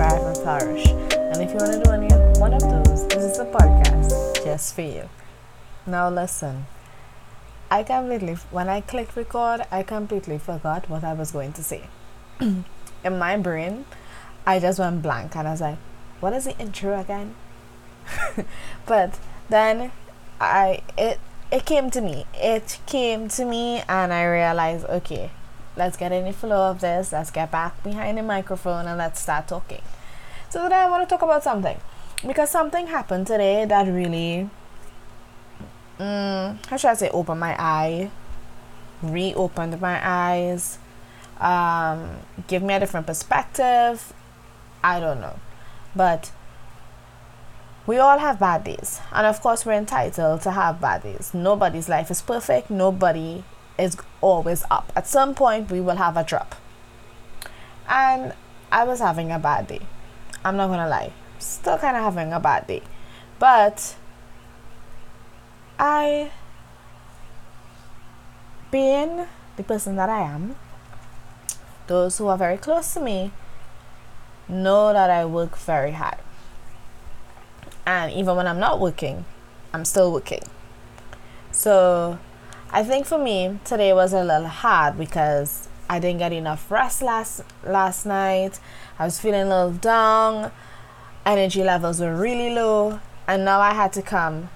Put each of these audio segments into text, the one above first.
and flourish. And if you want to do any one of those, this is a podcast just for you. Now, listen. I completely, when I clicked record, I completely forgot what I was going to say. In my brain, I just went blank and I was like, what is the intro again? but then I it it came to me. It came to me and I realized, okay, let's get in the flow of this. Let's get back behind the microphone and let's start talking. So today I want to talk about something. Because something happened today that really mm, how should I say opened my eye, reopened my eyes, um, give me a different perspective. I don't know. But we all have bad days. And of course, we're entitled to have bad days. Nobody's life is perfect. Nobody is always up. At some point, we will have a drop. And I was having a bad day. I'm not to lie. Still kind of having a bad day. But I, being the person that I am, those who are very close to me know that I work very hard. And even when I'm not working, I'm still working. So I think for me today was a little hard because I didn't get enough rest last last night. I was feeling a little down. Energy levels were really low, and now I had to come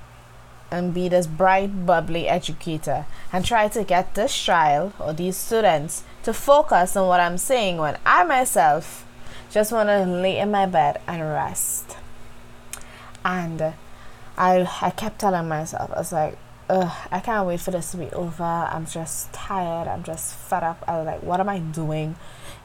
and be this bright, bubbly educator and try to get this child or these students to focus on what I'm saying when I myself just want to lay in my bed and rest. And I I kept telling myself, I was like, Ugh, I can't wait for this to be over. I'm just tired. I'm just fed up. I was like, what am I doing?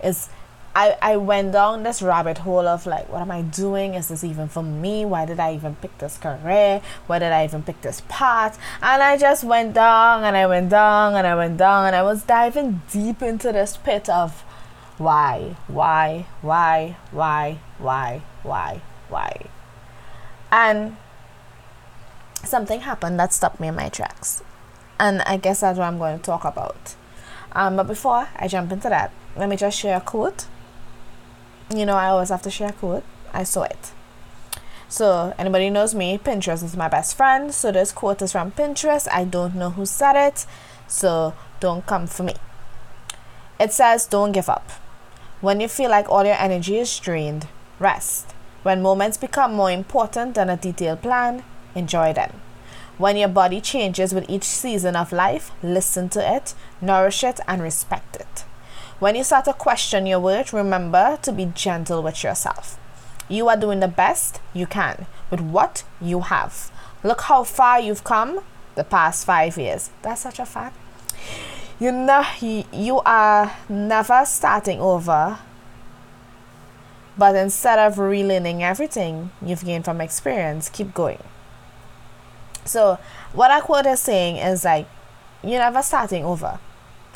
Is I, I went down this rabbit hole of like, what am I doing? Is this even for me? Why did I even pick this career? Why did I even pick this path? And I just went down and I went down and I went down and I was diving deep into this pit of why, why, why, why, why, why, why. And something happened that stopped me in my tracks. And I guess that's what I'm going to talk about. Um, but before I jump into that, let me just share a quote. You know, I always have to share a quote. I saw it. So, anybody knows me, Pinterest is my best friend. So, this quote is from Pinterest. I don't know who said it. So, don't come for me. It says, Don't give up. When you feel like all your energy is drained, rest. When moments become more important than a detailed plan, enjoy them. When your body changes with each season of life, listen to it, nourish it, and respect it. When you start to question your worth, remember to be gentle with yourself. You are doing the best you can with what you have. Look how far you've come the past five years. That's such a fact you know you are never starting over but instead of relearning everything you've gained from experience keep going so what I quote is saying is like you're never starting over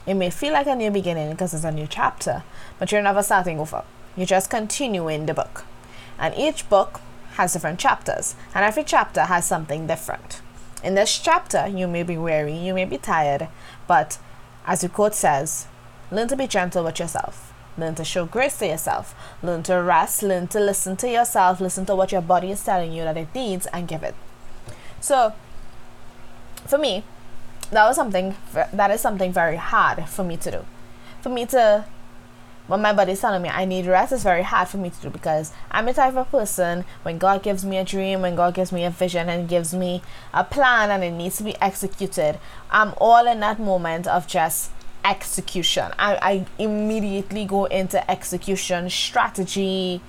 it may feel like a new beginning because it's a new chapter but you're never starting over you're just continuing the book and each book has different chapters and every chapter has something different in this chapter you may be weary you may be tired but as the quote says, learn to be gentle with yourself. Learn to show grace to yourself. Learn to rest. Learn to listen to yourself. Listen to what your body is telling you that it needs and give it. So, for me, that was something, that is something very hard for me to do. For me to when my body's telling me I need rest, it's very hard for me to do because I'm the type of person when God gives me a dream, when God gives me a vision and gives me a plan and it needs to be executed, I'm all in that moment of just execution. I, I immediately go into execution strategy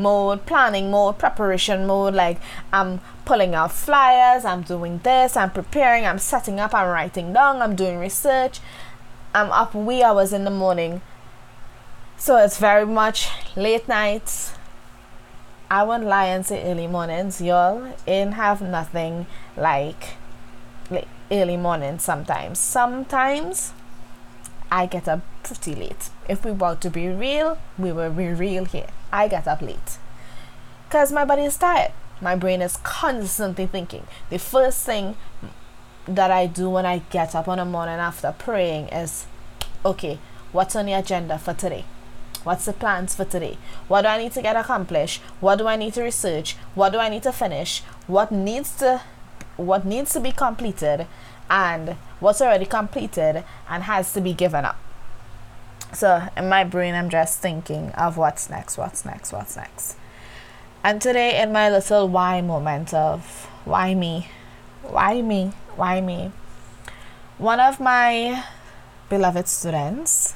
mode, planning mode, preparation mode. Like I'm pulling out flyers, I'm doing this, I'm preparing, I'm setting up, I'm writing down, I'm doing research. I'm up wee hours in the morning so it's very much late nights. I won't lie and say early mornings, y'all. Ain't have nothing like, like early morning sometimes. Sometimes I get up pretty late. If we want to be real, we will be real here. I get up late. Because my body is tired. My brain is constantly thinking. The first thing that I do when I get up on a morning after praying is okay, what's on the agenda for today? What's the plans for today? What do I need to get accomplished? What do I need to research? What do I need to finish? What needs to what needs to be completed and what's already completed and has to be given up. So in my brain I'm just thinking of what's next, what's next, what's next. And today in my little why moment of why me? Why me? Why me? One of my beloved students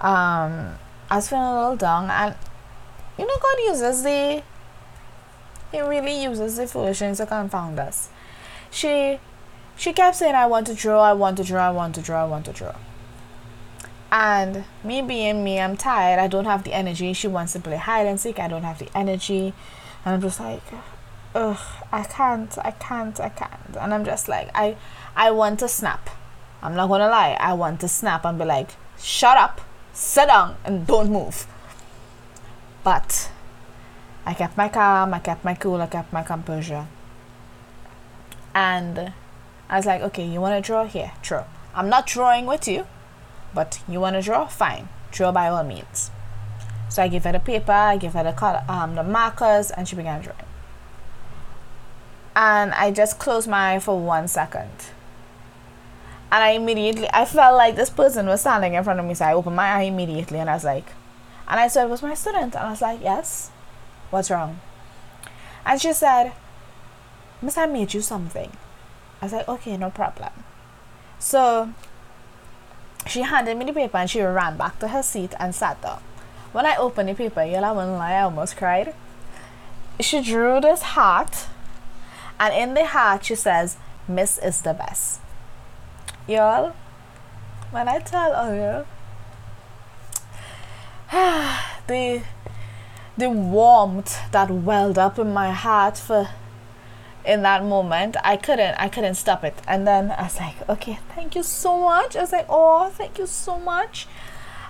um I was feeling a little down, and you know, God uses the He really uses the foolishness to confound us. She she kept saying, I want to draw, I want to draw, I want to draw, I want to draw. And me being me, I'm tired, I don't have the energy. She wants to play hide and seek, I don't have the energy. And I'm just like, ugh, I can't, I can't, I can't. And I'm just like, I I want to snap. I'm not gonna lie, I want to snap and be like, shut up sit down and don't move. But I kept my calm, I kept my cool, I kept my composure. And I was like, okay, you want to draw here? Draw. I'm not drawing with you, but you want to draw? Fine. Draw by all means. So I gave her the paper, I gave her the color, um, the markers, and she began drawing. And I just closed my eye for one second and I immediately I felt like this person was standing in front of me, so I opened my eye immediately and I was like, and I said, it "Was my student?" And I was like, "Yes." What's wrong? And she said, "Miss, I made you something." I was like, "Okay, no problem." So she handed me the paper and she ran back to her seat and sat down. When I opened the paper, y'all, I wouldn't lie, I almost cried. She drew this heart, and in the heart she says, "Miss is the best." y'all when i tell all you the the warmth that welled up in my heart for in that moment i couldn't i couldn't stop it and then i was like okay thank you so much i was like oh thank you so much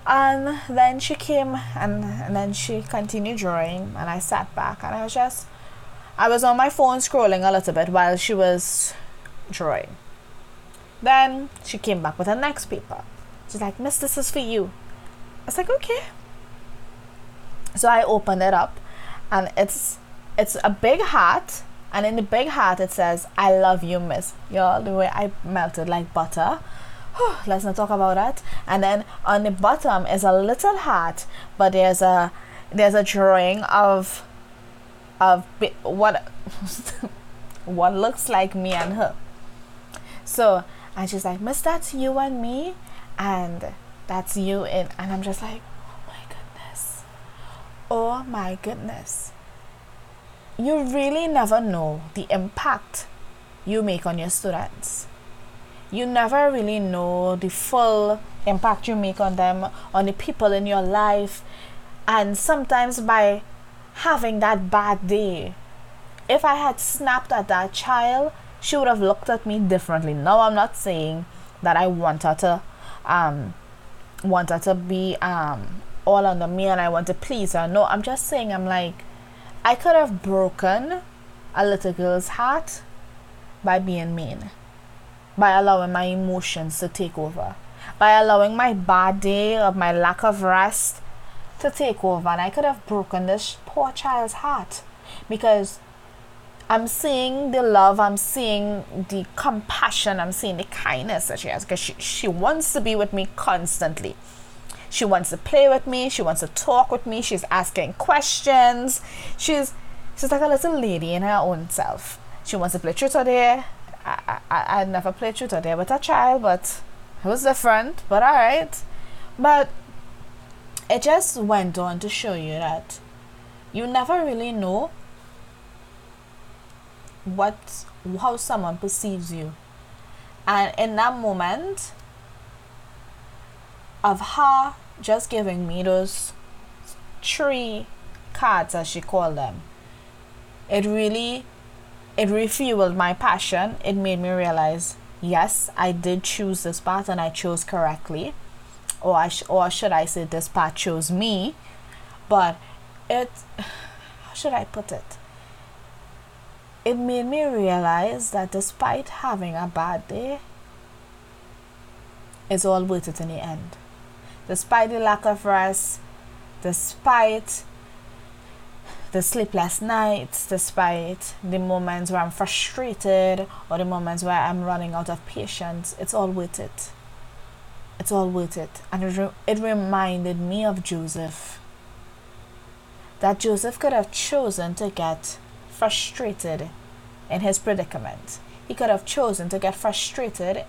and then she came and, and then she continued drawing and i sat back and i was just i was on my phone scrolling a little bit while she was drawing then she came back with her next paper. She's like, Miss, this is for you. I was like, okay. So I opened it up and it's it's a big hat and in the big heart, it says, I love you, miss. Y'all, the way I melted like butter. Let's not talk about that. And then on the bottom is a little heart, but there's a there's a drawing of of what what looks like me and her. So and she's like miss that's you and me and that's you and and i'm just like oh my goodness oh my goodness you really never know the impact you make on your students you never really know the full impact you make on them on the people in your life and sometimes by having that bad day if i had snapped at that child she would have looked at me differently. Now I'm not saying that I want her to um want her to be um all under me and I want to please her. No, I'm just saying I'm like I could have broken a little girl's heart by being mean. By allowing my emotions to take over. By allowing my bad day of my lack of rest to take over and I could have broken this poor child's heart because I'm seeing the love, I'm seeing the compassion, I'm seeing the kindness that she has because she, she wants to be with me constantly. She wants to play with me, she wants to talk with me, she's asking questions. She's she's like a little lady in her own self. She wants to play truth or dare. I, I, I never played truth or dare with a child, but it was different, but alright. But it just went on to show you that you never really know what how someone perceives you and in that moment of her just giving me those three cards as she called them. It really it refueled my passion. It made me realize yes i did choose this path and i chose correctly. Or I sh- or should i say this path chose me? But it how should i put it? It made me realize that despite having a bad day, it's all worth it in the end. Despite the lack of rest, despite the sleepless nights, despite the moments where I'm frustrated or the moments where I'm running out of patience, it's all worth it. It's all worth it. And it, re- it reminded me of Joseph. That Joseph could have chosen to get frustrated in his predicament. He could have chosen to get frustrated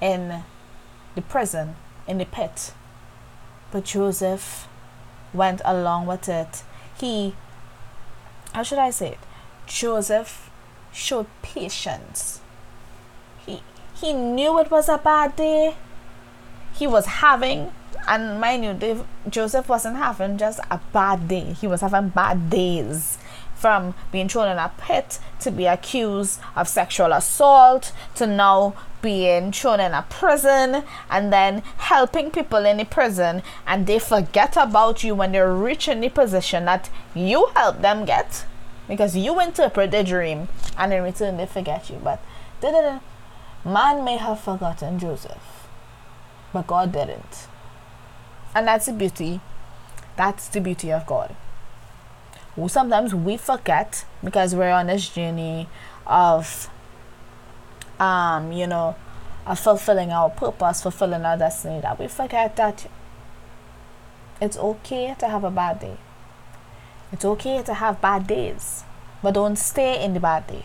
in the prison, in the pit. But Joseph went along with it. He how should I say it? Joseph showed patience. He he knew it was a bad day. He was having, and mind you, Joseph wasn't having just a bad day. He was having bad days. From being thrown in a pit to be accused of sexual assault to now being thrown in a prison and then helping people in the prison and they forget about you when they're reaching the position that you helped them get. Because you interpret their dream and in return they forget you. But da-da-da. man may have forgotten joseph but god didn't. And that's the beauty that's the beauty of god. Well, sometimes we forget because we're on this journey of um, you know, fulfilling our purpose, fulfilling our destiny, that we forget that it's okay to have a bad day. It's okay to have bad days, but don't stay in the bad day.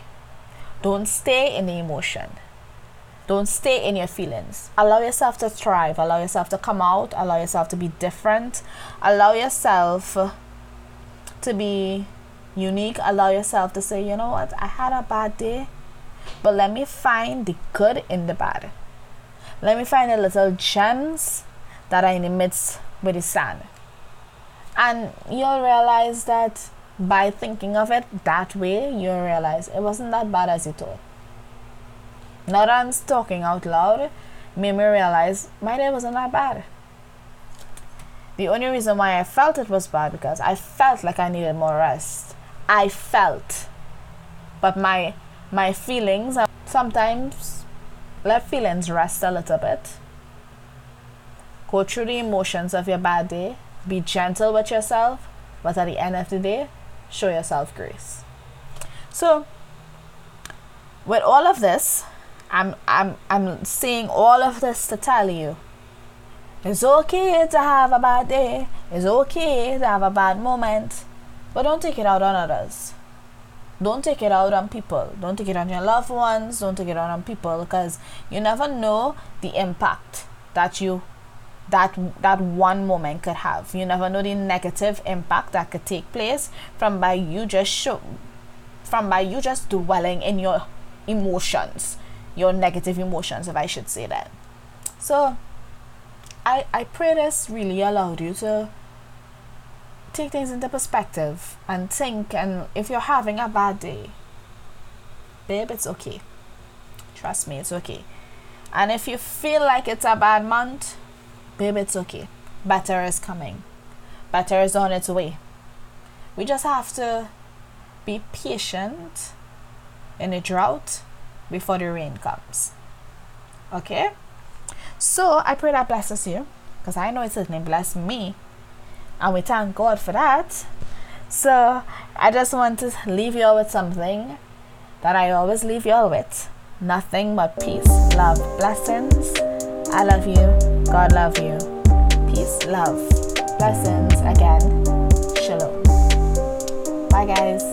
Don't stay in the emotion. Don't stay in your feelings. Allow yourself to thrive. Allow yourself to come out. Allow yourself to be different. Allow yourself to be unique. Allow yourself to say, you know what, I had a bad day but let me find the good in the bad. Let me find the little gems that are in the midst with the sand. And you'll realize that by thinking of it that way, you'll realize it wasn't that bad as you thought. Now that I'm talking out loud, made me realize my day wasn't that bad. The only reason why I felt it was bad because I felt like I needed more rest. I felt. But my my feelings. Sometimes let feelings rest a little bit. Go through the emotions of your bad day. Be gentle with yourself, but at the end of the day, show yourself grace. So, with all of this, I'm I'm I'm saying all of this to tell you it's okay to have a bad day. It's okay to have a bad moment, but don't take it out on others don't take it out on people. Don't take it on your loved ones. Don't take it out on people because you never know the impact that you that that one moment could have. You never know the negative impact that could take place from by you just show from by you just dwelling in your emotions your negative emotions if i should say that. So i i pray this really allowed you to take things into perspective and think and if you're having a bad day babe it's okay. Trust me it's okay. And if you feel like it's a bad month babe it's okay. Better is coming. Better is on its way. We just have to be patient in a drought before the rain comes. Okay? So i pray that blesses you because i know it certainly blessed me and we thank God for that. So I just want to leave you all with something that I always leave you all with. Nothing but peace, love, blessings. I love you. God love you. Peace, love, blessings again. Shalom. Bye guys.